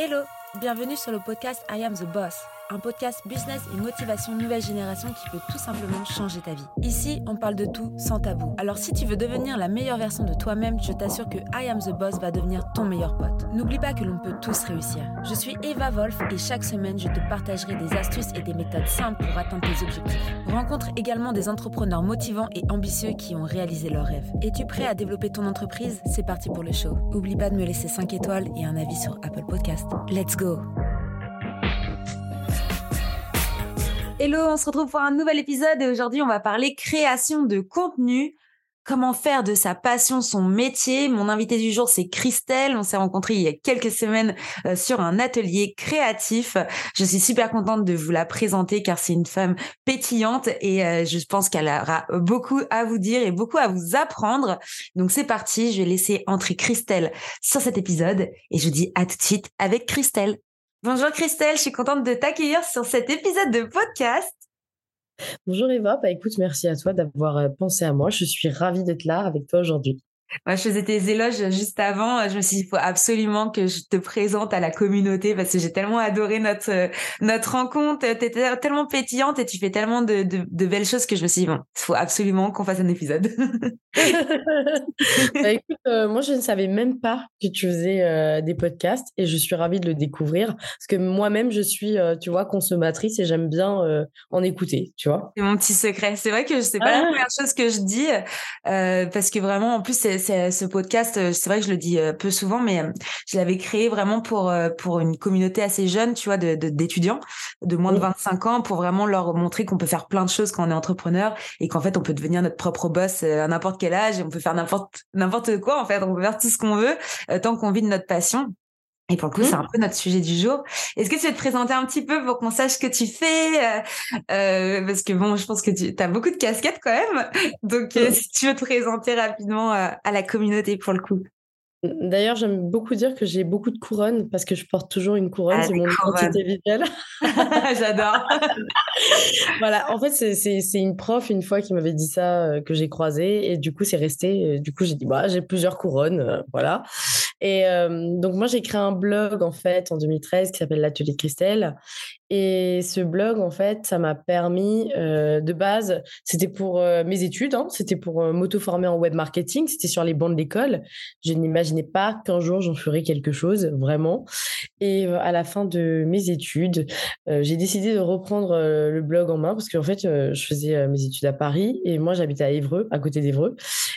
Hello, bienvenue sur le podcast I Am the Boss, un podcast business et motivation nouvelle génération qui peut tout simplement changer ta vie. Ici, on parle de tout sans tabou. Alors si tu veux devenir la meilleure version de toi-même, je t'assure que I Am the Boss va devenir ton meilleur pote. N'oublie pas que l'on peut tous réussir. Je suis Eva Wolf et chaque semaine, je te partagerai des astuces et des méthodes simples pour atteindre tes objectifs. Rencontre également des entrepreneurs motivants et ambitieux qui ont réalisé leurs rêves. Es-tu prêt à développer ton entreprise? C'est parti pour le show. Oublie pas de me laisser 5 étoiles et un avis sur Apple Podcast. Let's go Hello, on se retrouve pour un nouvel épisode et aujourd'hui on va parler création de contenu, comment faire de sa passion son métier? Mon invité du jour c'est Christelle, on s'est rencontrés il y a quelques semaines euh, sur un atelier créatif. Je suis super contente de vous la présenter car c'est une femme pétillante et euh, je pense qu'elle aura beaucoup à vous dire et beaucoup à vous apprendre. Donc c'est parti, je vais laisser entrer Christelle sur cet épisode et je vous dis à tout de suite avec Christelle. Bonjour Christelle, je suis contente de t'accueillir sur cet épisode de podcast. Bonjour Eva, bah écoute, merci à toi d'avoir euh, pensé à moi. Je suis ravie d'être là avec toi aujourd'hui. Moi, je faisais tes éloges juste avant. Je me suis dit, il faut absolument que je te présente à la communauté parce que j'ai tellement adoré notre euh, notre rencontre. Tu étais tellement pétillante et tu fais tellement de, de, belles choses que je me suis dit, bon, il faut absolument qu'on fasse un épisode. bah, écoute, euh, moi, je ne savais même pas que tu faisais euh, des podcasts et je suis ravie de le découvrir parce que moi-même, je suis, tu vois, consommatrice et j'aime bien en écouter, tu vois. C'est mon petit secret. C'est vrai que c'est pas la ah. première chose que je dis parce que vraiment, en plus, c'est ce podcast, euh, c'est vrai que je le dis euh, peu souvent, mais euh, je l'avais créé vraiment pour pour une communauté assez jeune, tu vois, de d'étudiants de, moins de 25 ans, pour vraiment leur montrer qu'on peut faire plein de choses quand on est entrepreneur et qu'en fait on peut devenir notre propre boss à n'importe quel âge, et on peut faire n'importe n'importe quoi en fait, on peut faire tout ce qu'on veut tant qu'on vit de notre passion. Et pour le coup, c'est un peu notre sujet du jour. Est-ce que tu veux te présenter un petit peu pour qu'on sache ce que tu fais euh, euh, Parce que bon, je pense que tu as beaucoup de casquettes quand même. Donc, euh, si tu veux te présenter rapidement à la communauté pour le coup. D'ailleurs, j'aime beaucoup dire que j'ai beaucoup de couronnes parce que je porte toujours une couronne, ah, c'est mon identité visuelle. J'adore. voilà, en fait, c'est une prof une fois qui m'avait dit ça que j'ai croisé et du coup, c'est resté. Du coup, j'ai dit, bah, j'ai plusieurs couronnes, voilà. Et donc, moi, j'ai créé un blog en fait en 2013 qui s'appelle l'Atelier Christelle et ce blog, en fait, ça m'a permis, euh, de base, c'était pour euh, mes études, hein, c'était pour euh, m'auto-former en web marketing, c'était sur les bancs de l'école. Je n'imaginais pas qu'un jour j'en ferais quelque chose, vraiment. Et à la fin de mes études, j'ai décidé de reprendre le blog en main parce qu'en fait, je faisais mes études à Paris et moi, j'habitais à Évreux, à côté d'Évreux,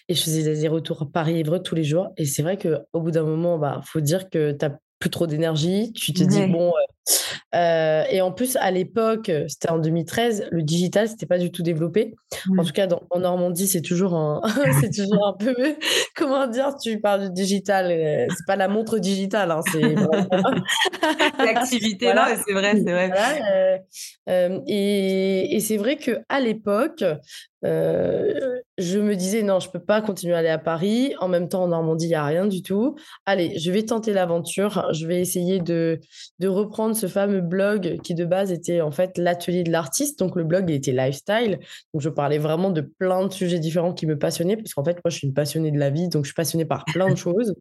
et je faisais des retours Paris-Évreux tous les jours. Et c'est vrai qu'au bout d'un moment, bah, faut dire que tu n'as plus trop d'énergie, tu te dis, bon, euh, et en plus, à l'époque, euh, c'était en 2013, le digital, c'était pas du tout développé. En tout cas, dans, en Normandie, c'est toujours un, c'est toujours un peu, comment dire, tu parles du digital, euh, c'est pas la montre digitale, hein, c'est l'activité là, c'est vrai, c'est vrai. et, et c'est vrai que à l'époque, je me disais non, je peux pas continuer à aller à Paris. En même temps, en Normandie, il n'y a rien du tout. Allez, je vais tenter l'aventure. Je vais essayer de, de reprendre ce fameux blog qui de base était en fait l'atelier de l'artiste. Donc le blog il était lifestyle. Donc je parlais vraiment de plein de sujets différents qui me passionnaient parce qu'en fait moi je suis une passionnée de la vie, donc je suis passionnée par plein de choses.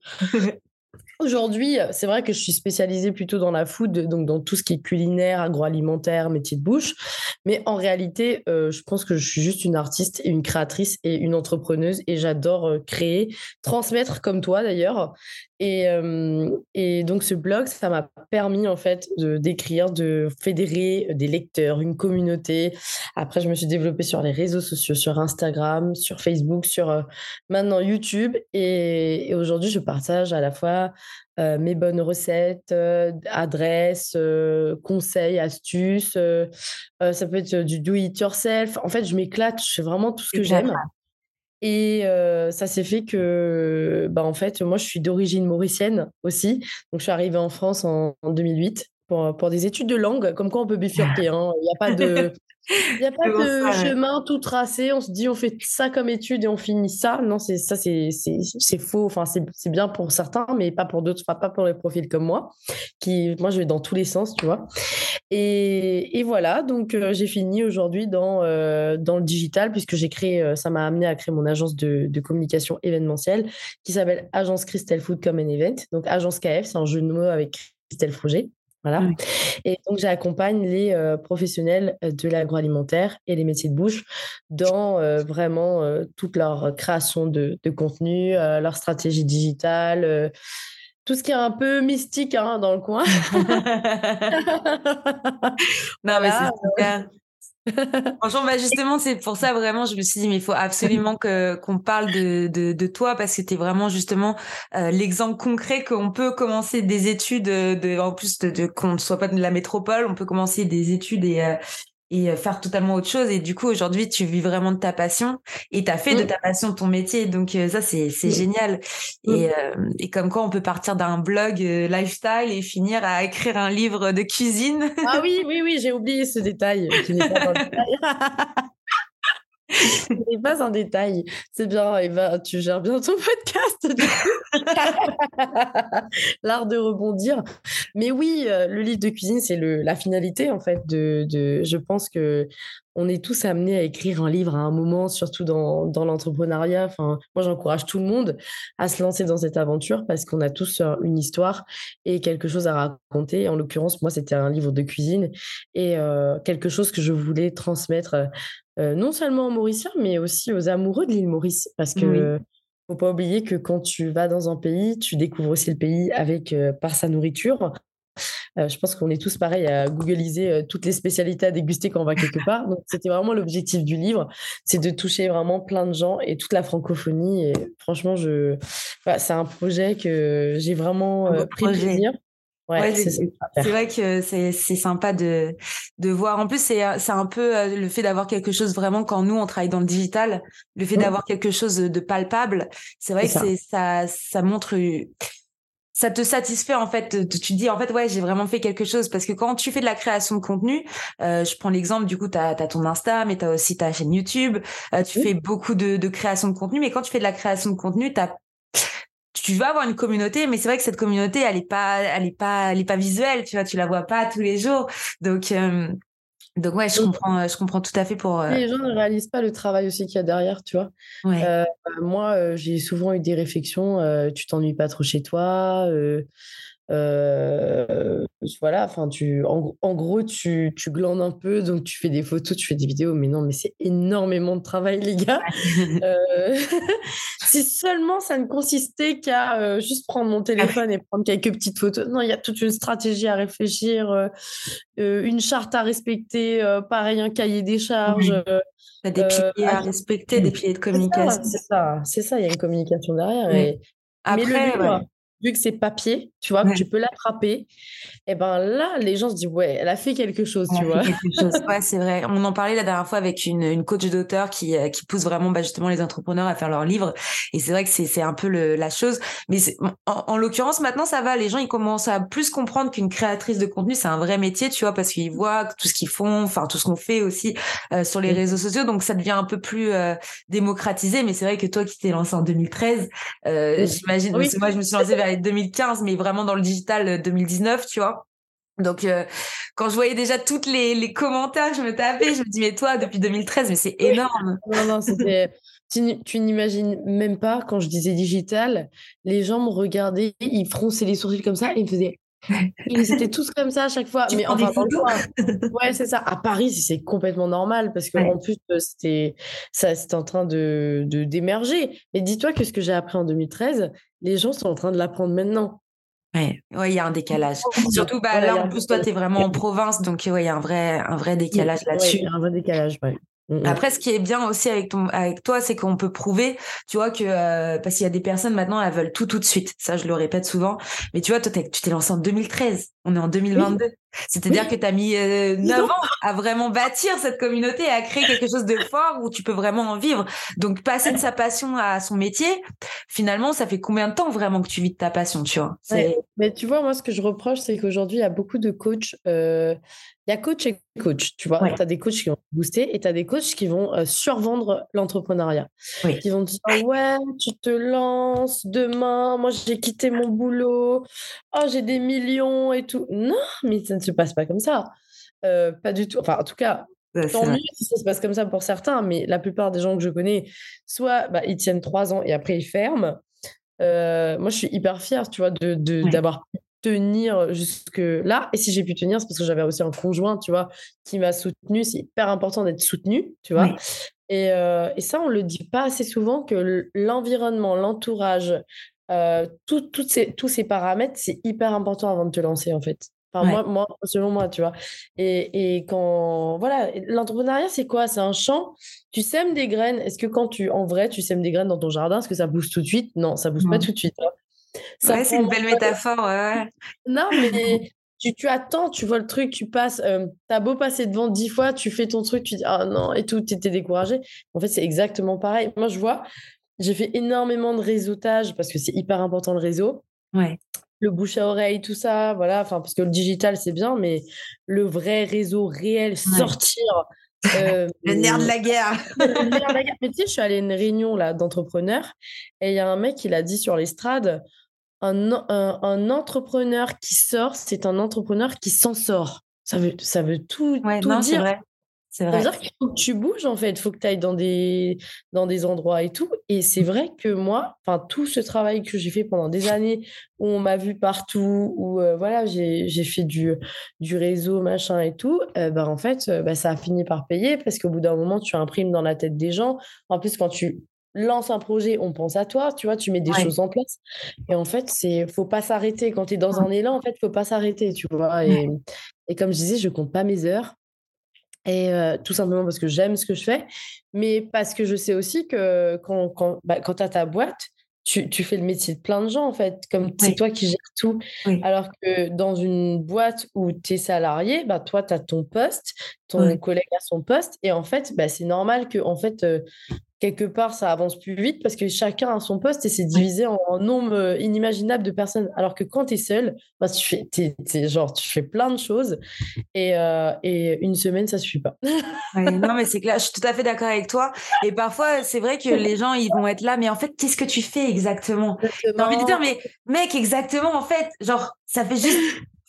Aujourd'hui, c'est vrai que je suis spécialisée plutôt dans la food, donc dans tout ce qui est culinaire, agroalimentaire, métier de bouche. Mais en réalité, euh, je pense que je suis juste une artiste et une créatrice et une entrepreneuse et j'adore euh, créer, transmettre comme toi d'ailleurs. Et, euh, et donc ce blog, ça m'a permis en fait de d'écrire, de fédérer des lecteurs, une communauté. Après, je me suis développée sur les réseaux sociaux, sur Instagram, sur Facebook, sur maintenant YouTube. Et, et aujourd'hui, je partage à la fois euh, mes bonnes recettes, euh, adresses, euh, conseils, astuces. ça peut être du do it yourself. En fait, je m'éclate, je fais vraiment tout ce que j'aime. Et ça s'est fait que, bah, en fait, moi, je suis d'origine mauricienne aussi. Donc, je suis arrivée en France en, 2008 pour, pour, des études de langue. Comme quoi, on peut bifurquer. Hein. Il n'y a pas de. Il n'y a pas de chemin tout tracé. On se dit, on fait ça comme étude et on finit ça. Non, c'est ça, c'est faux. Enfin, c'est bien pour certains, mais pas pour d'autres. Enfin, pas pour les profils comme moi, qui, moi, je vais dans tous les sens, tu vois. Et, et voilà. Donc, euh, j'ai fini aujourd'hui dans, euh, dans le digital, puisque j'ai créé, euh, ça m'a amené à créer mon agence de, de communication événementielle qui s'appelle Agence Crystal Food comme un Event. Donc, Agence KF, c'est un jeu de mots avec c'était le Voilà. Et donc, j'accompagne les professionnels de l'agroalimentaire et les métiers de bouche dans vraiment toute leur création de, contenu, leur stratégie digitale, tout ce qui est un peu mystique hein, dans le coin. non, mais c'est super. Franchement, bah justement, c'est pour ça vraiment, je me suis dit, mais il faut absolument que qu'on parle de, toi parce que tu es vraiment justement euh, l'exemple concret qu'on peut commencer des études, de, en plus de, de qu'on ne soit pas de la métropole, on peut commencer des études et, euh, et euh, faire totalement autre chose. Et du coup, aujourd'hui, tu vis vraiment de ta passion et tu as fait de mmh. ta passion ton métier. Donc, euh, ça, c'est mmh. génial. Mmh. Et, euh, et, comme quoi, on peut partir d'un blog lifestyle et finir à écrire un livre de cuisine. Ah oui, oui, oui, j'ai oublié ce détail qui n'est pas dans le détail. Ce n'est pas un détail. C'est bien, Eva, tu gères bien ton podcast. L'art de rebondir. Mais oui, euh, le livre de cuisine, c'est la finalité, en fait. De, je pense que on est tous amenés à écrire un livre à un moment, surtout dans, dans l'entrepreneuriat. Enfin, moi, j'encourage tout le monde à se lancer dans cette aventure parce qu'on a tous euh, une histoire et quelque chose à raconter. En l'occurrence, moi, c'était un livre de cuisine et euh, quelque chose que je voulais transmettre euh, non seulement aux Mauriciens, mais aussi aux amoureux de l'île Maurice. Parce que ne faut pas oublier que quand tu vas dans un pays, tu découvres aussi le pays avec par sa nourriture, euh, je pense qu'on est tous pareils à googliser euh, toutes les spécialités à déguster quand on va quelque part. Donc, c'était vraiment l'objectif du livre, c'est de toucher vraiment plein de gens et toute la francophonie. Et franchement, je... c'est un projet que j'ai vraiment euh, pris plaisir. Ouais, c'est vrai que c'est sympa de, de voir. En plus, c'est un peu le fait d'avoir quelque chose vraiment quand nous, on travaille dans le digital, le fait mmh. d'avoir quelque chose de palpable. C'est vrai que ça, ça montre ça te satisfait en fait tu te dis en fait ouais j'ai vraiment fait quelque chose parce que quand tu fais de la création de contenu euh, je prends l'exemple du coup tu as, ton Insta mais tu as aussi ta chaîne YouTube euh, tu fais beaucoup de, de, création de contenu mais quand tu fais de la création de contenu tu tu vas avoir une communauté mais c'est vrai que cette communauté elle est pas elle est pas elle est pas visuelle tu vois tu la vois pas tous les jours donc euh, donc ouais, je comprends, euh, je comprends tout à fait pour. Les gens ne réalisent pas le travail aussi qu'il y a derrière, tu vois. Euh, moi, j'ai souvent eu des réflexions. tu t'ennuies pas trop chez toi. Euh, voilà, enfin, tu, en, gros, tu, tu, glandes un peu, donc tu fais des photos, tu fais des vidéos, mais non, mais c'est énormément de travail, les gars. euh, si seulement ça ne consistait qu'à euh, juste prendre mon téléphone et prendre quelques petites photos. Non, il y a toute une stratégie à réfléchir, euh, une charte à respecter, pareil, un cahier des charges. des piliers à respecter, des piliers de communication. C'est ça, c'est ça, il y a une communication derrière. Et... Après, vu que c'est papier, tu vois, que tu peux l'attraper, et ben là, les gens se disent, ouais, elle a fait quelque chose, tu vois. ouais, c'est vrai. On en parlait la dernière fois avec une, une coach d'auteur qui, euh, qui pousse vraiment bah, justement les entrepreneurs à faire leurs livres. Et c'est vrai que c'est un peu le, la chose. Mais en, en l'occurrence, maintenant, ça va. Les gens, ils commencent à plus comprendre qu'une créatrice de contenu, c'est un vrai métier, tu vois, parce qu'ils voient tout ce qu'ils font, enfin, tout ce qu'on fait aussi euh, sur les réseaux sociaux. Donc, ça devient un peu plus euh, démocratisé. Mais c'est vrai que toi qui t'es lancé en 2013, j'imagine, oui. moi, je me suis lancée vers 2015, mais vraiment dans le digital 2019, euh, tu vois. Donc, euh, quand je voyais déjà toutes les, les, commentaires, je me tapais, je me dis, mais toi, depuis 2013, mais c'est énorme. Non, non, c'était. tu, n'imagines même pas, quand je disais digital, les gens me regardaient, ils fronçaient les sourcils comme ça et ils me faisaient. Ils étaient tous comme ça à chaque fois. mais enfin, ouais, c'est ça. À Paris, c'est complètement normal parce qu'en plus, euh, c'était ça, c'était en train de d'émerger. Mais dis-toi que ce que j'ai appris en 2013, les gens sont en train de l'apprendre maintenant. Ouais, ouais, il y a un décalage. Surtout, bah, là, en plus, toi, tu es vraiment en province, donc ouais, il y a un vrai, un vrai décalage là-dessus. un vrai décalage, ouais. Mmh, mmh. Après, ce qui est bien aussi avec ton, avec toi, c'est qu'on peut prouver, tu vois que euh, parce qu'il y a des personnes maintenant, elles veulent tout tout de suite. Ça, je le répète souvent. Mais tu vois, toi, tu t'es lancé en 2013. On est en 2022. C'est-à-dire que tu as mis euh, 9 ans à vraiment bâtir cette communauté, à créer quelque chose de fort où tu peux vraiment en vivre. Donc, passer de sa passion à son métier, finalement, ça fait combien de temps vraiment que tu vis de ta passion, tu vois? Mais tu vois, moi, ce que je reproche, c'est qu'aujourd'hui, il y a beaucoup de coachs. Euh, il y a coach et coach, tu vois. Tu as des coachs qui vont booster et tu as des coachs qui vont euh, survendre l'entrepreneuriat. Qui vont te dire Ouais, tu te lances demain, moi j'ai quitté mon boulot, oh, j'ai des millions et tout. Non, mais ça ne se passe pas comme ça. Euh, pas du tout. Enfin, en tout cas, tant mieux si ça se passe comme ça pour certains, mais la plupart des gens que je connais, soit bah, ils tiennent trois ans et après ils ferment. Euh, moi, je suis hyper fière, tu vois, d'avoir de, tenir jusque là. Et si j'ai pu tenir, c'est parce que j'avais aussi un conjoint, tu vois, qui m'a soutenu. C'est hyper important d'être soutenu, tu vois. Et, euh, et, ça, on le dit pas assez souvent que l'environnement, l'entourage, euh, tout, ces, tous ces paramètres, c'est hyper important avant de te lancer, en fait. Enfin, moi, moi, selon moi, tu vois. Et, et quand. Voilà, l'entrepreneuriat, c'est quoi? C'est un champ. Tu sèmes des graines. Est-ce que quand tu. En vrai, tu sèmes des graines dans ton jardin, est-ce que ça pousse tout de suite? Non, ça pousse pas tout de suite. Hein. Ouais, c'est une belle métaphore. Ouais. Non, mais tu, tu, attends, tu vois le truc, tu passes. Euh, T'as beau passer devant dix fois, tu fais ton truc, tu dis ah non, et tout, tu étais découragé. En fait, c'est exactement pareil. Moi, je vois, j'ai fait énormément de réseautage parce que c'est hyper important le réseau. Ouais. Le bouche à oreille, tout ça, voilà. Enfin, parce que le digital, c'est bien, mais le vrai réseau réel, sortir. Euh, le nerf de la guerre. le nerf de la guerre. Mais tu sais, je suis allée à une réunion là d'entrepreneurs et il y a un mec, il a dit sur l'estrade un, un, entrepreneur qui sort, c'est un entrepreneur qui s'en sort. Ça veut, ça veut tout, tout dire. Vrai. C'est vrai. Dire qu'il faut que tu bouges, en fait. Il faut que tu ailles dans des, dans des endroits et tout. Et c'est vrai que moi, tout ce travail que j'ai fait pendant des années, où on m'a vu partout, où euh, voilà, j'ai fait du, du réseau, machin et tout, euh, bah, en fait, euh, bah, ça a fini par payer parce qu'au bout d'un moment, tu imprimes dans la tête des gens. En plus, quand tu lance un projet, on pense à toi, tu vois, tu mets des choses en place. Et en fait, c'est faut pas s'arrêter. Quand tu es dans un élan, en fait, faut pas s'arrêter, tu vois. Et, et, comme je disais, je compte pas mes heures. Et euh, tout simplement parce que j'aime ce que je fais, mais parce que je sais aussi que quand, quand, bah, quand tu as ta boîte, tu, tu, fais le métier de plein de gens, en fait, comme c'est toi qui gères tout. Alors que dans une boîte où tu es salarié, bah, toi, tu as ton poste, ton collègue a son poste, et en fait, bah, c'est normal que en fait, euh, quelque part, ça avance plus vite parce que chacun a son poste et c'est divisé en, nombre euh, inimaginable de personnes. Alors que quand tu es seul, bah, tu, fais, genre, tu fais plein de choses et, euh, et une semaine, ça suffit pas. non, mais c'est clair, je suis tout à fait d'accord avec toi. Et parfois, c'est vrai que les gens, ils vont être là, mais en fait, qu'est-ce que tu fais exactement? J'ai envie de dire, mais mec, exactement, en fait, genre, ça fait juste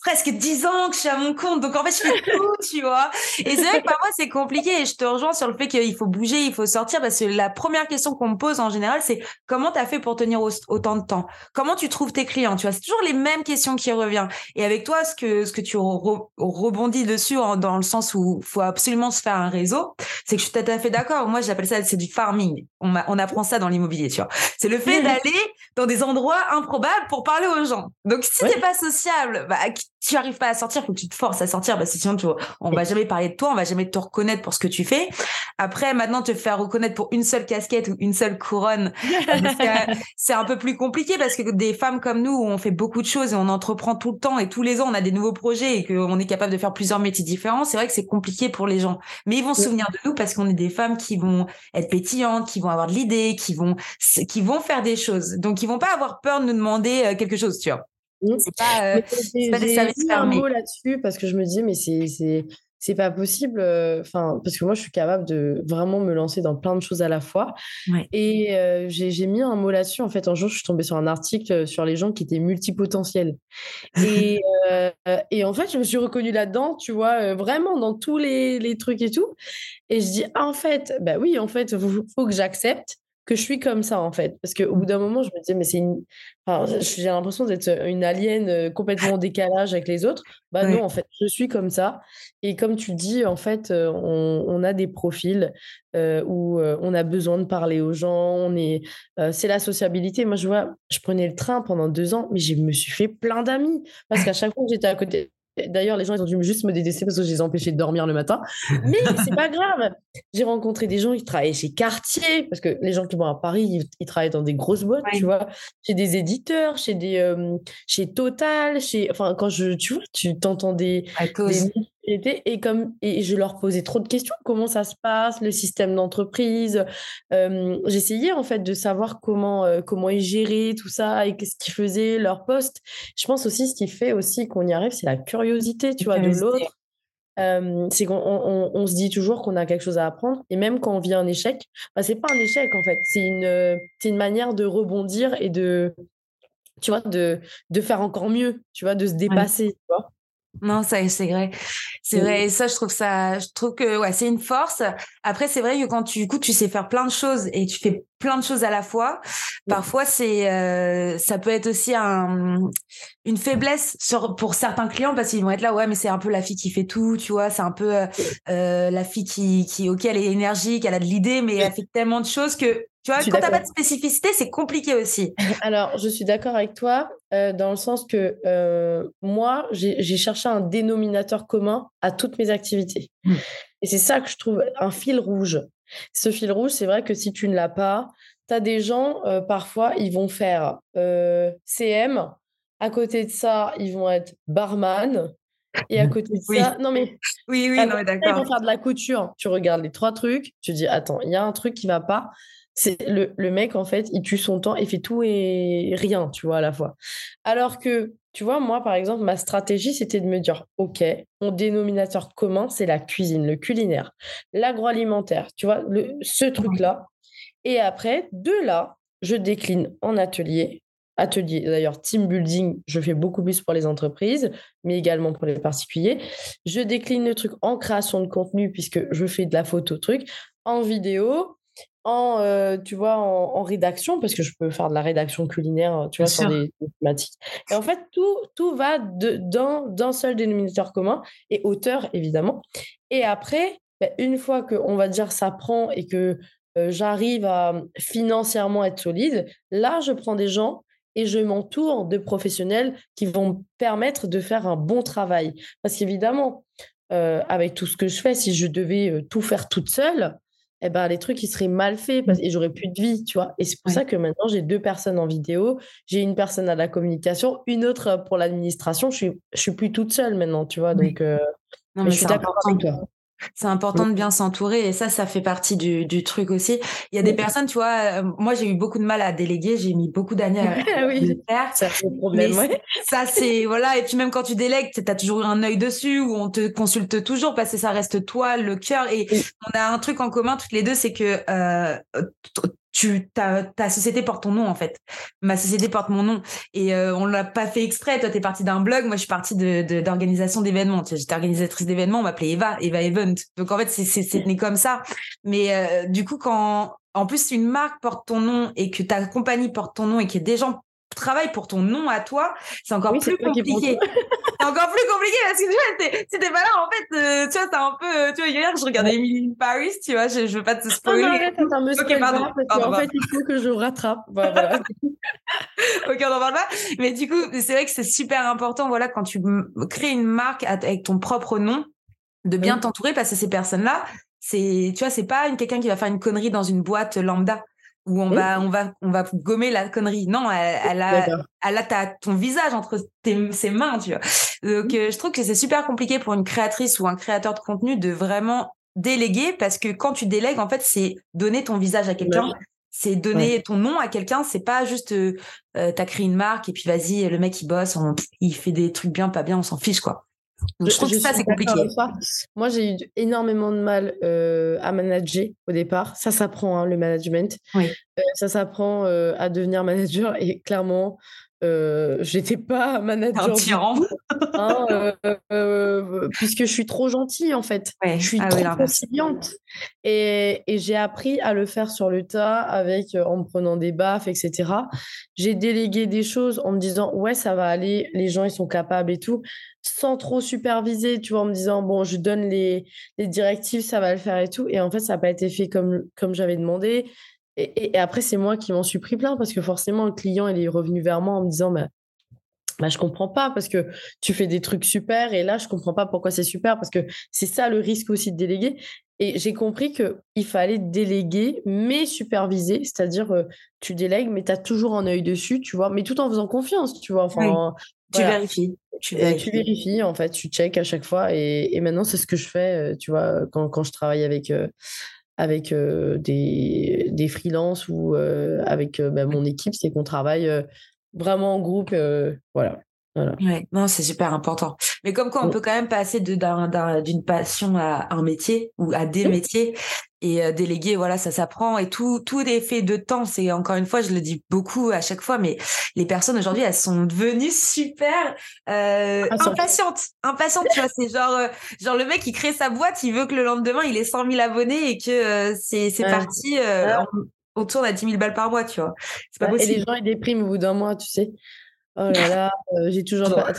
presque dix ans que je suis à mon compte. Donc, en fait, je fais tout, tu vois. Et c'est vrai que parfois, c'est compliqué. Et je te rejoins sur le fait qu'il faut bouger, il faut sortir. Parce que la première question qu'on me pose en général, c'est comment tu as fait pour tenir autant de temps? Comment tu trouves tes clients? Tu vois, c'est toujours les mêmes questions qui reviennent. Et avec toi, ce que, ce que tu rebondis dessus dans le sens où il faut absolument se faire un réseau, c'est que je suis tout à fait d'accord. Moi, j'appelle ça, c'est du farming. On, on apprend ça dans l'immobilier, tu vois. C'est le fait d'aller dans des endroits improbables pour parler aux gens. Donc, si tu t'es pas sociable, bah, tu arrives pas à sortir, faut que tu te forces à sortir, parce que sinon tu on va jamais parler de toi, on va jamais te reconnaître pour ce que tu fais. Après, maintenant te faire reconnaître pour une seule casquette ou une seule couronne, c'est un peu plus compliqué parce que des femmes comme nous, on fait beaucoup de choses et on entreprend tout le temps et tous les ans on a des nouveaux projets et qu'on est capable de faire plusieurs métiers différents. C'est vrai que c'est compliqué pour les gens, mais ils vont se souvenir de nous parce qu'on est des femmes qui vont être pétillantes, qui vont avoir de l'idée, qui vont qui vont faire des choses. Donc ils vont pas avoir peur de nous demander euh, quelque chose, tu vois. Mmh. C'est pas, euh, pas des services fermés. un mot là-dessus parce que je me dis, mais c'est c'est pas possible. Euh, enfin, parce que moi, je suis capable de vraiment me lancer dans plein de choses à la fois. Et euh, j'ai mis un mot là-dessus. En fait, un jour, je suis tombée sur un article sur les gens qui étaient multipotentiels. Et, et en fait, je me suis reconnue là-dedans, tu vois, vraiment dans tous les, les, trucs et tout. Et je dis, ah, en fait, bah oui, en fait, il faut, que j'accepte que je suis comme ça en fait. Parce qu'au bout d'un moment je me disais mais c'est une enfin, j'ai l'impression d'être une alien euh, complètement en décalage avec les autres. Bah non en fait je suis comme ça. Et comme tu dis en fait euh, on, on a des profils euh, où on a besoin de parler aux gens on est c'est la sociabilité. Moi je vois je prenais le train pendant deux ans mais je me suis fait plein d'amis. Parce qu'à chaque fois que j'étais à côté D'ailleurs, les gens, ils ont dû juste me détester parce que je les ai empêchés de dormir le matin. Mais c'est pas grave. J'ai rencontré des gens qui travaillaient chez Cartier, parce que les gens qui vont à Paris, ils, travaillent dans des grosses boîtes, tu vois, chez des éditeurs, chez des, euh, chez Total, chez, enfin, quand je, tu vois, tu t'entends des, et comme et je leur posais trop de questions. Comment ça se passe le système d'entreprise? J'essayais en fait de savoir comment comment ils géraient tout ça et qu'est-ce qu'ils faisaient leur poste je pense aussi ce qui fait aussi qu'on y arrive c'est la curiosité tu vois de l'autre. C'est qu'on on, se dit toujours qu'on a quelque chose à apprendre et même quand on vit un échec bah, c'est pas un échec en fait. C'est une c'est une manière de rebondir et de tu vois de de faire encore mieux tu vois de se dépasser tu vois Non, ça, c'est vrai. C'est vrai. Et ça, je trouve ça, je trouve que, ouais, c'est une force. Après, c'est vrai que quand tu, du coup, tu sais faire plein de choses et tu fais plein de choses à la fois, parfois, c'est, euh, ça peut être aussi un, une faiblesse sur, pour certains clients parce qu'ils vont être là, ouais, mais c'est un peu la fille qui fait tout, tu vois, c'est un peu, euh, la fille qui, qui, ok, elle est énergique, elle a de l'idée, mais elle fait tellement de choses que tu vois, quand t'as pas de spécificité, c'est compliqué aussi. Alors, je suis d'accord avec toi euh, dans le sens que euh, moi, j'ai cherché un dénominateur commun à toutes mes activités. Mmh. Et c'est ça que je trouve un fil rouge. Ce fil rouge, c'est vrai que si tu ne l'as pas, tu as des gens, euh, parfois, ils vont faire CM. À côté de ça, ils vont être barman. Et à côté de ça, non mais. Oui, oui, non, d'accord. Ils vont faire de la couture. Tu regardes les trois trucs, tu dis, attends, il y a un truc qui va pas c'est le, le, mec, en fait, il tue son temps et fait tout et rien, tu vois, à la fois. Alors que, tu vois, moi, par exemple, ma stratégie, c'était de me dire, OK, mon dénominateur commun, c'est la cuisine, le culinaire, l'agroalimentaire, tu vois, le, ce truc-là. Et après, de là, je décline en atelier. Atelier, d'ailleurs, team building, je fais beaucoup plus pour les entreprises, mais également pour les particuliers. Je décline le truc en création de contenu, puisque je fais de la photo truc, en vidéo, en, euh, tu vois, en, rédaction, parce que je peux faire de la rédaction culinaire, tu vois, sur des, thématiques. Et en fait, tout, tout va d'un seul dénominateur commun, et auteur, évidemment. Et après, bah, une fois que, on va dire, ça prend et que euh, j'arrive à financièrement être solide, là, je prends des gens et je m'entoure de professionnels qui vont me permettre de faire un bon travail. Parce qu'évidemment, euh, avec tout ce que je fais, si je devais tout faire toute seule, eh ben, les trucs, ils seraient mal faits parce, mmh. et j'aurais plus de vie, tu vois. Et c'est pour ça que maintenant, j'ai deux personnes en vidéo. J'ai une personne à la communication, une autre pour l'administration. Je suis, je suis plus toute seule maintenant, tu vois. Donc, euh, non, mais, je suis d'accord avec toi. C'est important de bien s'entourer et ça, ça fait partie du, du, truc aussi. Il y a des personnes, tu vois, euh, moi j'ai eu beaucoup de mal à déléguer, j'ai mis beaucoup d'années à, le faire. Ça c'est problème, Ça c'est voilà et puis même quand tu délègues, tu as toujours un œil dessus ou on te consulte toujours parce que ça reste toi le cœur et on a un truc en commun toutes les deux, c'est que euh, tu ta, ta société porte ton nom en fait. Ma société porte mon nom et euh, on l'a pas fait exprès. Toi, t'es partie d'un blog, moi je suis partie de d'organisation d'événements. J'étais organisatrice d'événements, on m'appelait Eva, Eva Event. Donc en fait, c'est né comme ça. Mais euh, du coup, quand en plus une marque porte ton nom et que ta compagnie porte ton nom et a des gens travaille pour ton nom à toi, c'est encore plus compliqué. c'est encore plus compliqué parce que tu vois, si t'es pas là, en fait, euh, tu vois, t'as un peu, euh, tu vois, hier, je regardais Emily Paris, tu vois, je, je veux pas te spoiler. Non, non, arrête, attends, me okay, pardon, en fait, il faut que je rattrape. Voilà. ok, on n'en parle pas. Mais du coup, c'est vrai que c'est super important, voilà, quand tu crées une marque avec ton propre nom, de bien t'entourer parce que ces personnes-là, c'est, tu vois, c'est pas quelqu'un qui va faire une connerie dans une boîte lambda où on va on va on va gommer la connerie. Non, elle, a elle a ton visage entre ses mains, tu vois. Donc euh, je trouve que c'est super compliqué pour une créatrice ou un créateur de contenu de vraiment déléguer parce que quand tu délègues en fait, c'est donner ton visage à quelqu'un. C'est donner ton nom à quelqu'un, c'est pas juste euh, euh, t'as créé une marque et puis vas-y le mec il bosse, il fait des trucs bien pas bien, on s'en fiche quoi je, trouve que ça, c'est compliqué. Moi, j'ai eu énormément de mal euh, à manager au départ. Ça s'apprend, hein, le management. Oui. Euh, ça s'apprend euh, à devenir manager. Et clairement, j'étais pas manager. Un tyran. Hein, puisque je suis trop gentille en fait. je suis ah trop conciliante. Et, et j'ai appris à le faire sur le tas avec en me prenant des baffes, etc. J'ai délégué des choses en me disant ouais ça va aller, les gens ils sont capables et tout, sans trop superviser, tu vois, en me disant bon je donne les, directives, ça va le faire et tout. Et en fait ça n'a pas été fait comme comme j'avais demandé. Et, après, c'est moi qui m'en suis pris plein parce que forcément, le client, il est revenu vers moi en me disant, bah, bah, je comprends pas parce que tu fais des trucs super et là, je comprends pas pourquoi c'est super parce que c'est ça le risque aussi de déléguer. Et j'ai compris qu'il fallait déléguer, mais superviser, c'est-à-dire euh, tu délègues, mais tu as toujours un œil dessus, tu vois, mais tout en faisant confiance, tu vois. Enfin, Tu vérifies. Tu vérifies. en fait, tu check à chaque fois. Et, maintenant, c'est ce que je fais, euh, tu vois, quand, quand je travaille avec, euh, avec euh, des, des freelances ou euh, avec bah, mon équipe, c'est qu'on travaille vraiment en groupe. voilà. Ouais, non, c'est super important. Mais comme quoi, on peut quand même passer d'une passion à un métier ou à des métiers et euh, déléguer, voilà, ça s'apprend et tout, tout est fait de temps. C'est encore une fois, je le dis beaucoup à chaque fois, mais les personnes aujourd'hui, elles sont devenues super euh, impatientes, impatientes. tu vois, c'est genre, euh, genre le mec qui crée sa boîte, il veut que le lendemain il ait 100 000 abonnés et que c'est c'est parti. on, tourne à 10 000 balles par mois, tu vois. C'est pas possible. Et les gens ils dépriment au bout d'un mois, tu sais. Oh là là, j'ai toujours pas.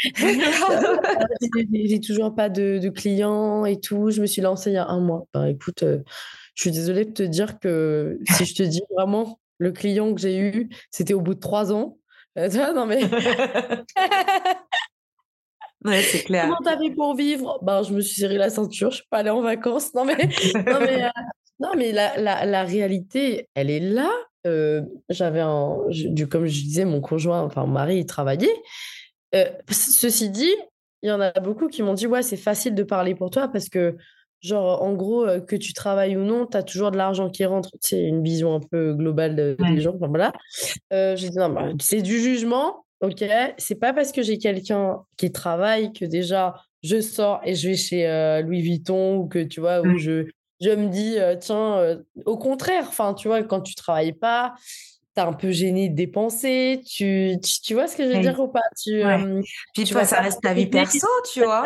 j'ai toujours pas de, clients et tout. Je me suis lancée il y a un mois. Bah, écoute, euh, je suis désolée de te dire que si je te dis vraiment le client que j'ai eu, c'était au bout de trois ans. Euh, non mais. ouais, c'est clair. Comment t'as fait pour vivre? Bah, Je me suis serré la ceinture, je suis pas allée en vacances. Non mais, non, mais, euh, non, mais la, la, la, réalité, elle est là. J'avais un. Du, comme je disais, mon conjoint, enfin mon mari, il travaillait. Euh, ceci dit, il y en a beaucoup qui m'ont dit ouais, c'est facile de parler pour toi parce que, genre, en gros, euh, que tu travailles ou non, tu as toujours de l'argent qui rentre. C'est une vision un peu globale des gens. voilà. Euh, j'ai dit non, bah, c'est du jugement. Ok, c'est pas parce que j'ai quelqu'un qui travaille que déjà je sors et je vais chez Louis Vuitton ou que tu vois, où mmh. je, je me dis, tiens, au contraire, enfin, tu vois, quand tu travailles pas, t'es un peu gêné de dépenser, tu, tu, vois ce que je veux dire ou pas? Tu, Puis tu vois, ça reste ta vie perso, tu vois.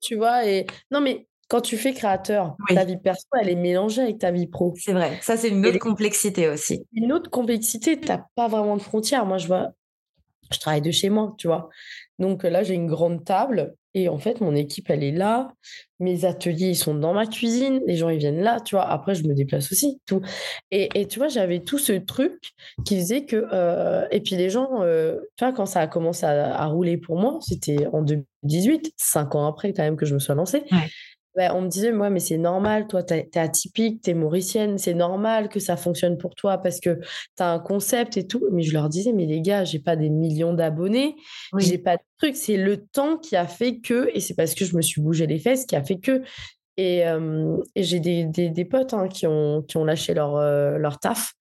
tu vois, et non, mais quand tu fais créateur, ta vie perso, elle est mélangée avec ta vie pro. C'est vrai, ça c'est une autre complexité aussi. Une autre complexité, t'as pas vraiment de frontières. Moi, je vois, je travaille de chez moi, tu vois. Donc là, j'ai une grande table et en fait, mon équipe, elle est là. Mes ateliers, ils sont dans ma cuisine. Les gens, ils viennent là, tu vois. Après, je me déplace aussi, tout. Et, et tu vois, j'avais tout ce truc qui faisait que... Euh, et puis les gens, euh, tu vois, quand ça a commencé à, rouler pour moi, c'était en 2018, cinq ans après quand même que je me sois lancée. Bah, on me disait, moi, mais c'est normal, toi, tu es atypique, tu es mauricienne, c'est normal que ça fonctionne pour toi parce que tu as un concept et tout. Mais je leur disais, mais les gars, j'ai pas des millions d'abonnés, j'ai pas de trucs. C'est le temps qui a fait que, et c'est parce que je me suis bougé les fesses qui a fait que. Et, j'ai des, des, potes hein, qui, ont, qui ont lâché leur, leur taf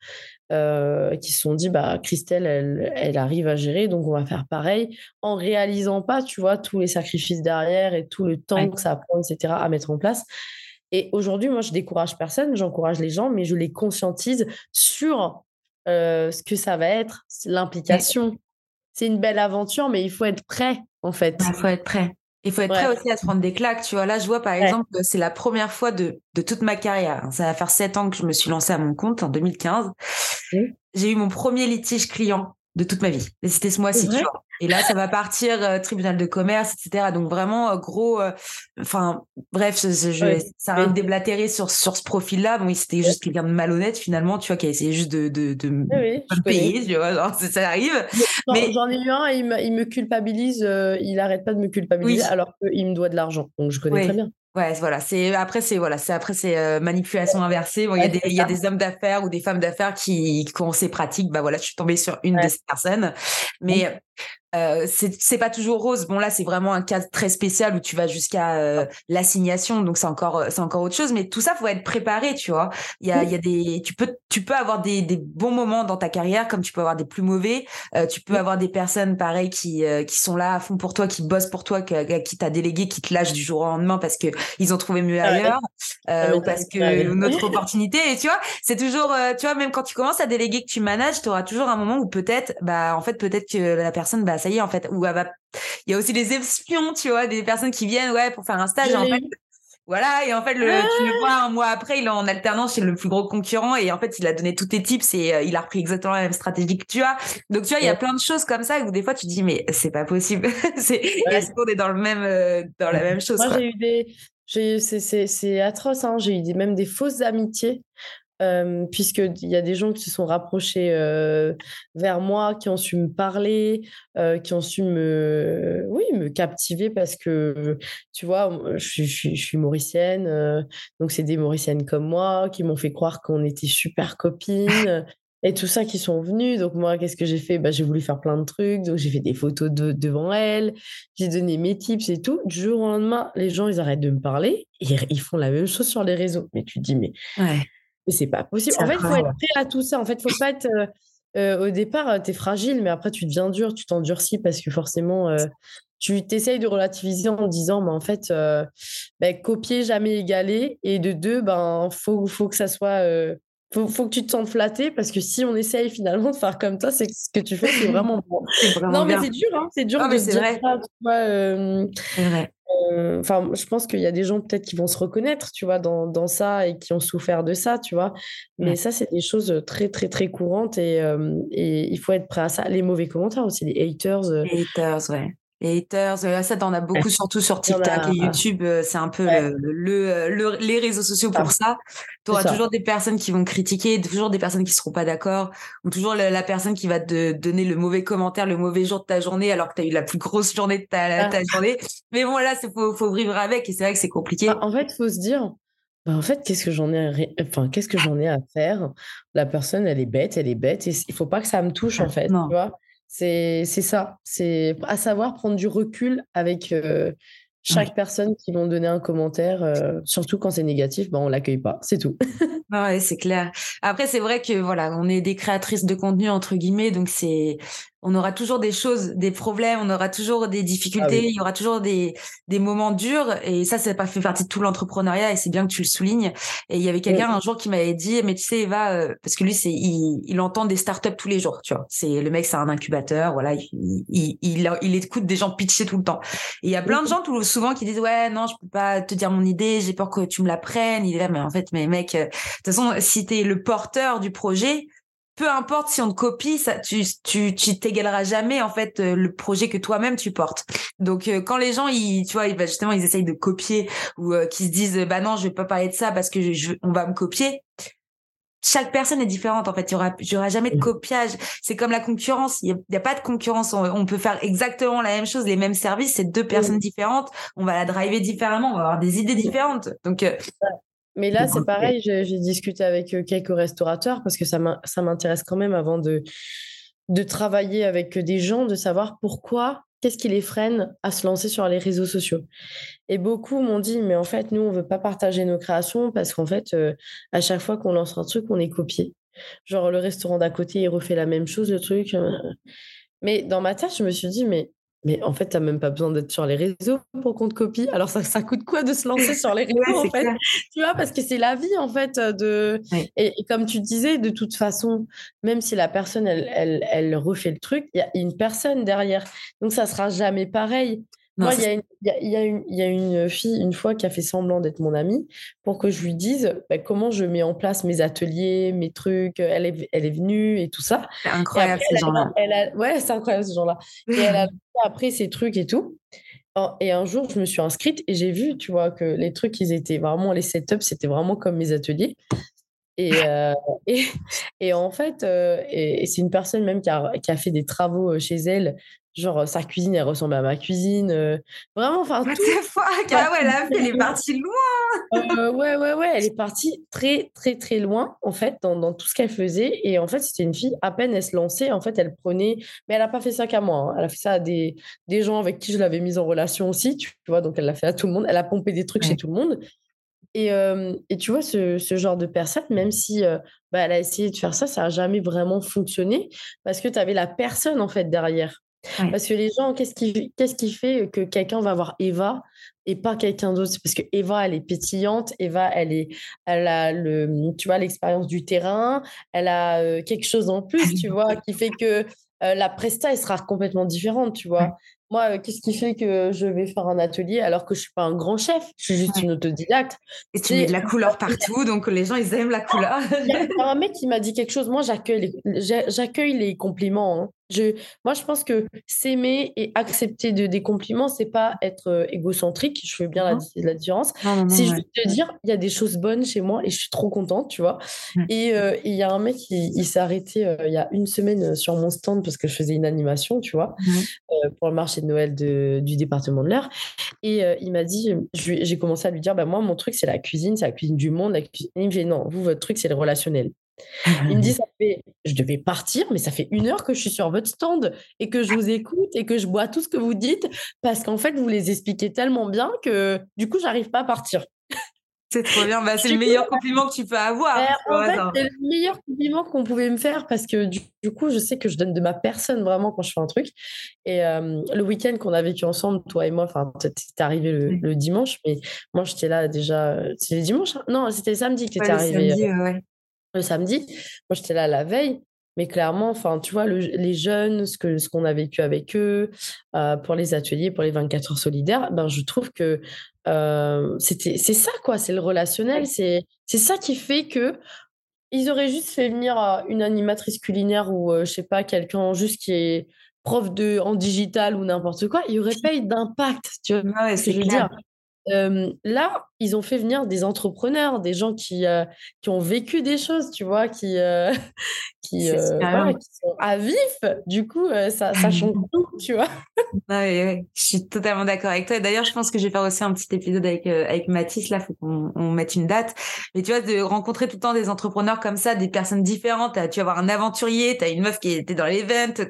euh, qui se sont dit bah Christelle elle, elle, arrive à gérer donc on va faire pareil en réalisant pas tu vois tous les sacrifices derrière et tout le temps que ça prend etc à mettre en place. Et aujourd'hui moi je décourage personne j'encourage les gens mais je les conscientise sur euh, ce que ça va être l'implication. C'est une belle aventure mais il faut être prêt en fait. Il faut être prêt il faut être prêt aussi à se prendre des claques. Tu vois, là, je vois par exemple que c'est la première fois de, de toute ma carrière. Ça va faire sept ans que je me suis lancée à mon compte en 2015. J'ai eu mon premier litige client de toute ma vie. Et c'était ce mois-ci, tu vois. Et là, ça va partir euh, tribunal de commerce, etc. Donc vraiment euh, gros. Euh, enfin, bref, je, je, ça a déblatéré sur sur ce profil-là. Bon, c'était juste quelqu'un de malhonnête finalement, tu vois, qui a essayé juste de de, de me payer, tu vois. Genre, ça, arrive. Mais j'en ai eu un, et il, me, il me culpabilise. il arrête pas de me culpabiliser alors qu'il me doit de l'argent. Donc je connais très bien. Ouais, voilà. C'est après c'est voilà, c'est après c'est euh, manipulation inversée. Bon, il y a des il y a des hommes d'affaires ou des femmes d'affaires qui, qui ont ces pratiques. Bah voilà, je suis tombée sur une de ces personnes. Mais euh, c'est pas toujours rose. Bon là, c'est vraiment un cas très spécial où tu vas jusqu'à euh, l'assignation, donc c'est encore euh, c'est encore autre chose. Mais tout ça, faut être préparé, tu vois. Il y a il y a des tu peux tu peux avoir des, des bons moments dans ta carrière, comme tu peux avoir des plus mauvais. Euh, tu peux avoir des personnes pareilles qui qui sont là à fond pour toi, qui bossent pour toi, qui, qui t'a délégué, qui te lâchent du jour au lendemain parce que ils ont trouvé mieux ah ailleurs ah ou parce que notre opportunité. Et tu vois, c'est toujours tu vois même quand tu commences à déléguer que tu manages, tu auras toujours un moment où peut-être bah en fait peut-être que la personne bah ça y est en fait ou il y a aussi des espions tu vois des personnes qui viennent ouais pour faire un stage et en fait. Voilà et en fait le, tu le vois un mois après il est en alternance chez le plus gros concurrent et en fait il a donné tous tes tips et euh, il a repris exactement la même stratégie que tu as donc tu vois il y a plein de choses comme ça où des fois tu te dis mais c'est pas possible. C'est est-ce qu'on est dans le même euh, dans la même chose moi j'ai eu des c'est atroce hein. j'ai eu des, même des fausses amitiés euh, puisqu'il y a des gens qui se sont rapprochés euh, vers moi, qui ont su me parler, euh, qui ont su me, oui, me captiver parce que, tu vois, je, suis mauricienne, donc c'est des mauriciennes comme moi qui m'ont fait croire qu'on était super copines. Et tout ça qui sont venus. Donc, moi, qu'est-ce que j'ai fait? Bah, J'ai voulu faire plein de trucs. Donc, j'ai fait des photos de, devant elles. J'ai donné mes tips et tout. Du jour au lendemain, les gens, ils arrêtent de me parler. Et ils font la même chose sur les réseaux. Mais tu te dis, mais. Mais c'est pas possible. En fait, il faut être prêt à tout ça. En fait, il faut pas être. Euh, euh, au départ, euh, tu es fragile, mais après, tu deviens dur, tu t'endurcis parce que forcément, tu t'essayes de relativiser en disant, bah, en fait, euh, ben, copier, jamais égaler. Et de deux, ben, faut, faut que ça soit. Faut, faut, que tu te sentes flatté parce que si on essaye finalement de faire comme toi, c'est ce que tu fais, c'est vraiment bon. non, mais c'est dur, hein, c'est dur de dire vrai. ça. Tu vois, vrai. Enfin, je pense qu'il y a des gens peut-être qui vont se reconnaître, tu vois, dans, dans, ça et qui ont souffert de ça, tu vois. Mais ça, c'est des choses très, très, très courantes et, et, il faut être prêt à ça. Les mauvais commentaires aussi, les haters. Les haters, ouais. Les haters, ça, t'en as beaucoup, surtout sur TikTok et YouTube. C'est un peu le, le, les réseaux sociaux pour ça. Tu auras toujours des personnes qui vont critiquer, toujours des personnes qui seront pas d'accord, ou toujours la, personne qui va te donner le mauvais commentaire, le mauvais jour de ta journée, alors que tu as eu la plus grosse journée de ta, ta journée. Mais bon, là, il faut, faut vivre avec, et c'est vrai que c'est compliqué. Bah, en fait, faut se dire, bah, en fait, qu'est-ce que j'en ai, à... enfin, qu'est-ce que j'en ai à faire? La personne, elle est bête, elle est bête, et il faut pas que ça me touche, en fait. Tu vois? C'est ça. C'est à savoir prendre du recul avec chaque personne qui vont donner un commentaire, surtout quand c'est négatif, ben on l'accueille pas. C'est tout. ouais, c'est clair. Après, c'est vrai que voilà, on est des créatrices de contenu entre guillemets, donc c'est on aura toujours des choses, des problèmes, on aura toujours des difficultés, ah il y aura toujours des, des moments durs. Et ça, ça pas fait partie de tout l'entrepreneuriat et c'est bien que tu le soulignes. Et il y avait quelqu'un un jour qui m'avait dit, mais tu sais, Eva, euh, parce que lui, c'est, il, il entend des startups tous les jours, tu vois. C'est, le mec, c'est un incubateur, voilà, il, il, il, il, écoute des gens pitcher tout le temps. Et il y a plein de gens tout, souvent qui disent, ouais, non, je peux pas te dire mon idée, j'ai peur que tu me la prennes. Il est là, mais en fait, mais mec, euh, de toute façon, si t'es le porteur du projet, peu importe si on te copie, ça, tu, tu, tu t'égaleras jamais en fait euh, le projet que toi-même tu portes. Donc euh, quand les gens, ils, tu vois, ils, bah, justement, ils essayent de copier ou euh, qui se disent, bah non, je vais pas parler de ça parce que je, on va me copier. Chaque personne est différente en fait. Il y aura, il y aura jamais de copiage. C'est comme la concurrence. Il y, a, pas de concurrence. On, peut faire exactement la même chose, les mêmes services. C'est deux personnes différentes. On va la driver différemment. On va avoir des idées différentes. Donc mais là, c'est pareil, j'ai discuté avec quelques restaurateurs parce que ça m'intéresse quand même avant de, de travailler avec des gens, de savoir pourquoi, qu'est-ce qui les freine à se lancer sur les réseaux sociaux. Et beaucoup m'ont dit, mais en fait, nous, on ne veut pas partager nos créations parce qu'en fait, à chaque fois qu'on lance un truc, on est copié. Genre, le restaurant d'à côté, il refait la même chose, le truc. Mais dans ma tête, je me suis dit, mais mais en fait, tu n'as même pas besoin d'être sur les réseaux pour qu'on te copie. Alors, ça, ça coûte quoi de se lancer sur les réseaux, en fait? Tu vois, parce que c'est la vie, en fait. De... Et, comme tu disais, de toute façon, même si la personne, elle, elle, elle refait le truc, il y a une personne derrière. Donc, ça sera jamais pareil. Moi, il y, y, a, une, y a une fille, une fois, qui a fait semblant d'être mon amie pour que je lui dise bah, comment je mets en place mes ateliers, mes trucs. Elle est, elle est venue et tout ça. C'est incroyable, ces gens-là. Ouais, c'est incroyable, ces gens-là. Et elle a après ces trucs et tout. Et un jour, je me suis inscrite et j'ai vu, tu vois, que les trucs, ils étaient vraiment, les setups, c'était vraiment comme mes ateliers. Et, euh, et, et, en fait, euh, et, c'est une personne même qui a, qui a, fait des travaux euh, chez elle Genre, sa cuisine, elle ressemble à ma cuisine. vraiment, enfin. What the fuck? Ah ouais, elle est partie loin Ouais, ouais, ouais. Elle est partie très, très, très loin, en fait, dans, dans tout ce qu'elle faisait. Et en fait, c'était une fille, à peine elle se lançait, en fait, elle prenait. Mais elle n'a pas fait ça qu'à moi. Hein. Elle a fait ça à des, des gens avec qui je l'avais mise en relation aussi, tu vois. Donc, elle l'a fait à tout le monde. Elle a pompé des trucs chez tout le monde. Et, et, tu vois, ce, ce, genre de personne, même si bah, elle a essayé de faire ça, ça n'a jamais vraiment fonctionné parce que tu avais la personne, en fait, derrière. Parce que les gens, qu'est-ce qui, qu'est-ce qui fait que quelqu'un va voir Eva et pas quelqu'un d'autre? Parce que Eva, elle est pétillante, Eva, elle, est, elle a le, tu vois, l'expérience du terrain, elle a quelque chose en plus, tu vois, qui fait que la presta, elle sera complètement différente, tu vois. Moi, qu'est-ce qui fait que je vais faire un atelier alors que je suis pas un grand chef? Je suis juste une autodidacte. Et tu mets de la couleur partout, donc les gens, ils aiment la couleur. Il y a un mec qui m'a dit quelque chose. Moi, j'accueille les, j'accueille les compliments. Hein. Je, moi, je pense que s'aimer et accepter de, des compliments, c'est pas être euh, égocentrique. Je fais bien la, la, différence. si je veux te dire, il y a des choses bonnes chez moi et je suis trop contente, tu vois. Et euh, il y a un mec, qui il s'est arrêté euh, il y a une semaine sur mon stand parce que je faisais une animation, tu vois, pour le marché de Noël de, du département de l'Eure. Et il m'a dit, j'ai commencé à lui dire, bah, moi, mon truc, c'est la cuisine, c'est la cuisine du monde. La cuisine. Il me dit, non, vous, votre truc, c'est le relationnel. Il me dit, ça fait, je devais partir, mais ça fait une heure que je suis sur votre stand et que je vous écoute et que je bois tout ce que vous dites parce qu'en fait, vous les expliquez tellement bien que du coup, j'arrive pas à partir. C'est trop bien. Bah, c'est le meilleur compliment que tu peux avoir. En fait, c'est le meilleur compliment qu'on pouvait me faire parce que du, coup, je sais que je donne de ma personne vraiment quand je fais un truc. Et euh, le week-end qu'on a vécu ensemble, toi et moi, enfin, t'es arrivé le, dimanche, mais moi, j'étais là déjà. C'était le dimanche hein? Non, c'était samedi que t'étais arrivé. Samedi, euh, ouais. Le samedi. Moi, j'étais là la veille. Mais clairement, enfin, tu vois, les jeunes, ce que ce qu'on a vécu avec eux euh, pour les ateliers, pour les 24 heures solidaires, ben je trouve que euh, c'était c'est ça quoi, c'est le relationnel, c'est c'est ça qui fait que ils auraient juste fait venir euh, une animatrice culinaire ou je sais pas quelqu'un juste qui est prof de en digital ou n'importe quoi, il y aurait pas eu d'impact, tu vois. Ouais, ce que je veux dire? là, ils ont fait venir des entrepreneurs, des gens qui, qui ont vécu des choses, tu vois, qui, qui, sont à vif. Du coup, ça, ça change tout, tu vois. Je suis totalement d'accord avec toi. D'ailleurs, je pense que je vais faire aussi un petit épisode avec, avec Mathis. Là, faut qu'on on mette une date. Mais tu vois, de rencontrer tout le temps des entrepreneurs comme ça, des personnes différentes. Tu vas avoir un aventurier, tu as une meuf qui était dans l'event, toi,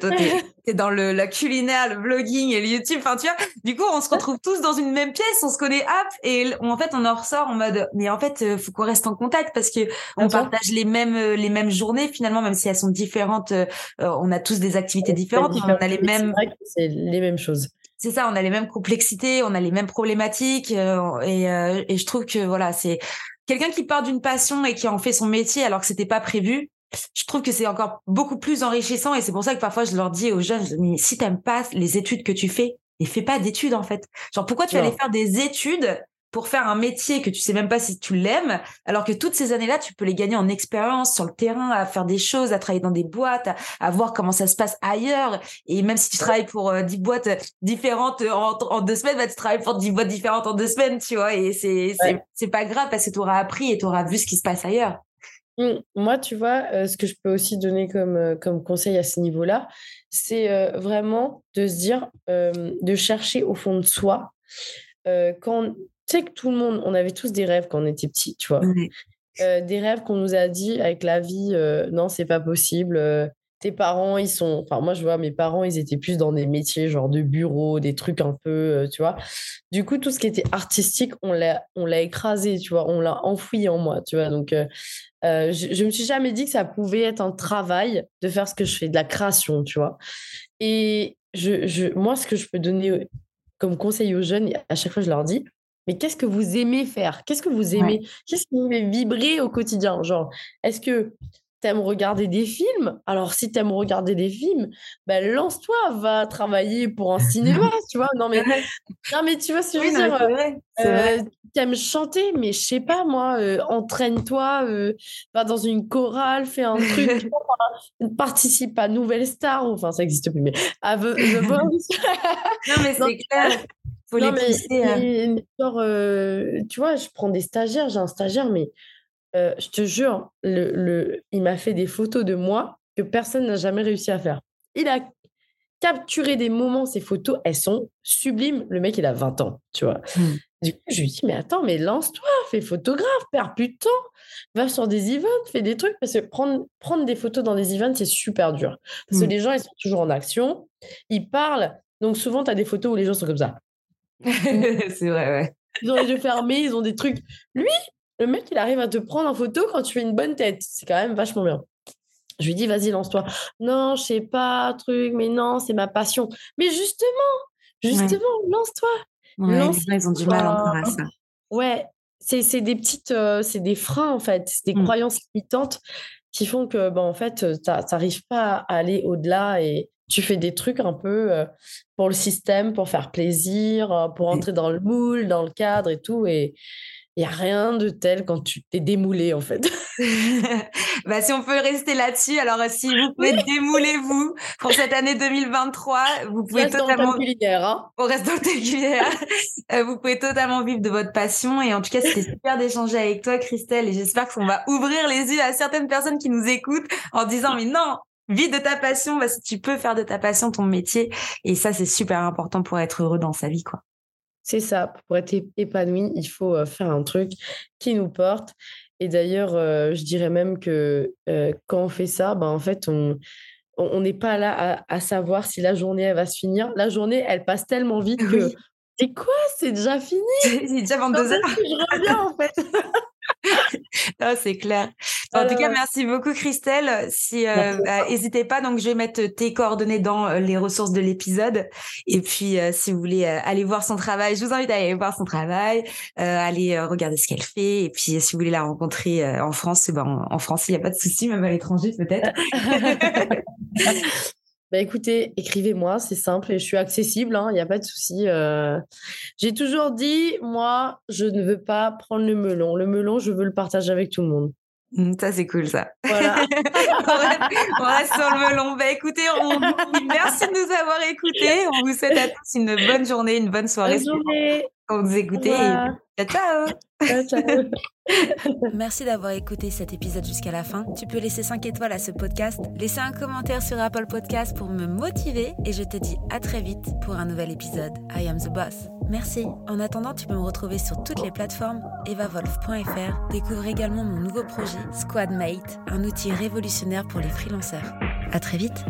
t'es dans le, la culinaire, le blogging et le YouTube. Enfin, tu vois, du coup, on se retrouve tous dans une même pièce, on se connaît et en fait on en ressort en mode mais en fait euh, faut qu'on reste en contact parce que on partage les mêmes euh, les mêmes journées finalement même si elles sont différentes euh, on a tous des activités différentes mais on a les mêmes c'est les mêmes choses. C'est ça on a les mêmes complexités on a les mêmes problématiques et, et je trouve que voilà c'est quelqu'un qui part d'une passion et qui en fait son métier alors que c'était pas prévu je trouve que c'est encore beaucoup plus enrichissant et c'est pour ça que parfois je leur dis aux jeunes mais si t'aimes pas les études que tu fais et fais pas d'études en fait. Genre pourquoi tu vas aller faire des études pour faire un métier que tu sais même pas si tu l'aimes, alors que toutes ces années-là, tu peux les gagner en expérience sur le terrain, à faire des choses, à travailler dans des boîtes, à, voir comment ça se passe ailleurs. Et même si tu travailles pour euh, dix boîtes différentes en, deux semaines, bah, tu travailles pour dix boîtes différentes en deux semaines, tu vois. Et c'est c'est pas grave parce que tu auras appris et tu auras vu ce qui se passe ailleurs. Mmh. Moi, tu vois, euh, ce que je peux aussi donner comme, euh, comme conseil à ce niveau-là, c'est euh, vraiment de se dire, de chercher au fond de soi. quand, tu sais que tout le monde, on avait tous des rêves quand on était petit, tu vois. des rêves qu'on nous a dit avec la vie, non, c'est pas possible. tes parents, ils sont. Enfin, moi, je vois, mes parents, ils étaient plus dans des métiers genre de bureau, des trucs un peu, tu vois. Du coup, tout ce qui était artistique, on l'a, on l'a écrasé, tu vois, on l'a enfoui en moi, tu vois. Donc, euh, je, je me suis jamais dit que ça pouvait être un travail de faire ce que je fais, de la création, tu vois. Et je, je, moi, ce que je peux donner comme conseil aux jeunes, à chaque fois je leur dis, mais qu'est-ce que vous aimez faire? Qu'est-ce que vous aimez? Qu'est-ce qui vous fait vibrer au quotidien? Genre, est-ce que t'aimes regarder des films? Alors, si t'aimes regarder des films, ben, lance-toi, va travailler pour un cinéma, tu vois? Non, mais, non, mais tu vois ce que je veux dire euh, T'aimes chanter, mais je sais pas, moi, euh, entraîne-toi, euh, va dans une chorale, fais un truc, participe à Nouvelle Star, enfin, ça n'existe plus, mais à The, non, mais c'est clair. Faut les pousser, hein. tu vois, je prends des stagiaires, j'ai un stagiaire, mais euh, je te jure, le, le, il m'a fait des photos de moi que personne n'a jamais réussi à faire. Il a capturé des moments, ces photos, elles sont sublimes. Le mec, il a 20 ans, tu vois. Mmh. Du coup, je lui dis, mais attends, mais lance-toi, fais photographe, perds plus de temps, va sur des events, fais des trucs. Parce que prendre, prendre des photos dans des events, c'est super dur. Parce que mmh. les gens, ils sont toujours en action, ils parlent. Donc souvent, tu as des photos où les gens sont comme ça. c'est vrai, ouais. Ils ont les yeux fermés, ils ont des trucs. Lui, le mec, il arrive à te prendre en photo quand tu fais une bonne tête. C'est quand même vachement bien. Je lui dis, vas-y, lance-toi. Non, je sais pas, truc, mais non, c'est ma passion. Mais justement, justement, lance-toi. lance ils ont du mal encore à ça. Ouais, c'est des petites, euh, c'est des freins en fait, c'est des mmh. croyances limitantes qui font que, ben, en fait, tu n'arrives pas à aller au-delà et tu fais des trucs un peu euh, pour le système, pour faire plaisir, pour entrer dans le moule, dans le cadre et tout. Et, il n'y a rien de tel quand tu t'es démoulé, en fait. bah, si on peut rester là-dessus, alors si vous pouvez démouler, vous, pour cette année 2023, vous pouvez totalement. Hein. Au reste dans le euh, vous pouvez totalement vivre de votre passion. Et en tout cas, c'était super d'échanger avec toi, Christelle. Et j'espère qu'on va ouvrir les yeux à certaines personnes qui nous écoutent en disant, mais non, vis de ta passion, parce que tu peux faire de ta passion ton métier. Et ça, c'est super important pour être heureux dans sa vie, quoi. C'est ça, pour être épanoui, il faut euh, faire un truc qui nous porte. Et d'ailleurs, euh, je dirais même que euh, quand on fait ça, ben, en fait, on on n'est pas là à, savoir si la journée elle va se finir. La journée, elle passe tellement vite que C'est quoi? C'est déjà fini? C'est déjà 22 heures. Je reviens en fait. Non, c'est clair. En tout cas, merci beaucoup Christelle. Si euh, bah, n'hésitez pas, donc je vais mettre tes coordonnées dans euh, les ressources de l'épisode. Et puis, euh, si vous voulez aller voir son travail, je vous invite à aller voir son travail, aller regarder ce qu'elle fait. Et puis, si vous voulez la rencontrer en France, eh ben, en, France, il n'y a pas de souci, même à l'étranger peut-être. Bah écoutez, écrivez-moi, c'est simple et je suis accessible, il hein, n'y a pas de souci. J'ai toujours dit, moi, je ne veux pas prendre le melon. Le melon, je veux le partager avec tout le monde. Mmh, ça, c'est cool, ça. Voilà. on, reste, sur le melon. Bah, écoutez, on merci de nous avoir écoutés. On vous souhaite à tous une bonne journée, une bonne soirée. Bonne journée. On vous écoutez. Ciao, ciao. ciao. Merci d'avoir écouté cet épisode jusqu'à la fin. Tu peux laisser 5 étoiles à ce podcast, laisser un commentaire sur Apple Podcast pour me motiver et je te dis à très vite pour un nouvel épisode. I am the boss. Merci. En attendant, tu peux me retrouver sur toutes les plateformes evavolf.fr. Découvre également mon nouveau projet Squadmate, un outil révolutionnaire pour les freelanceurs. À très vite.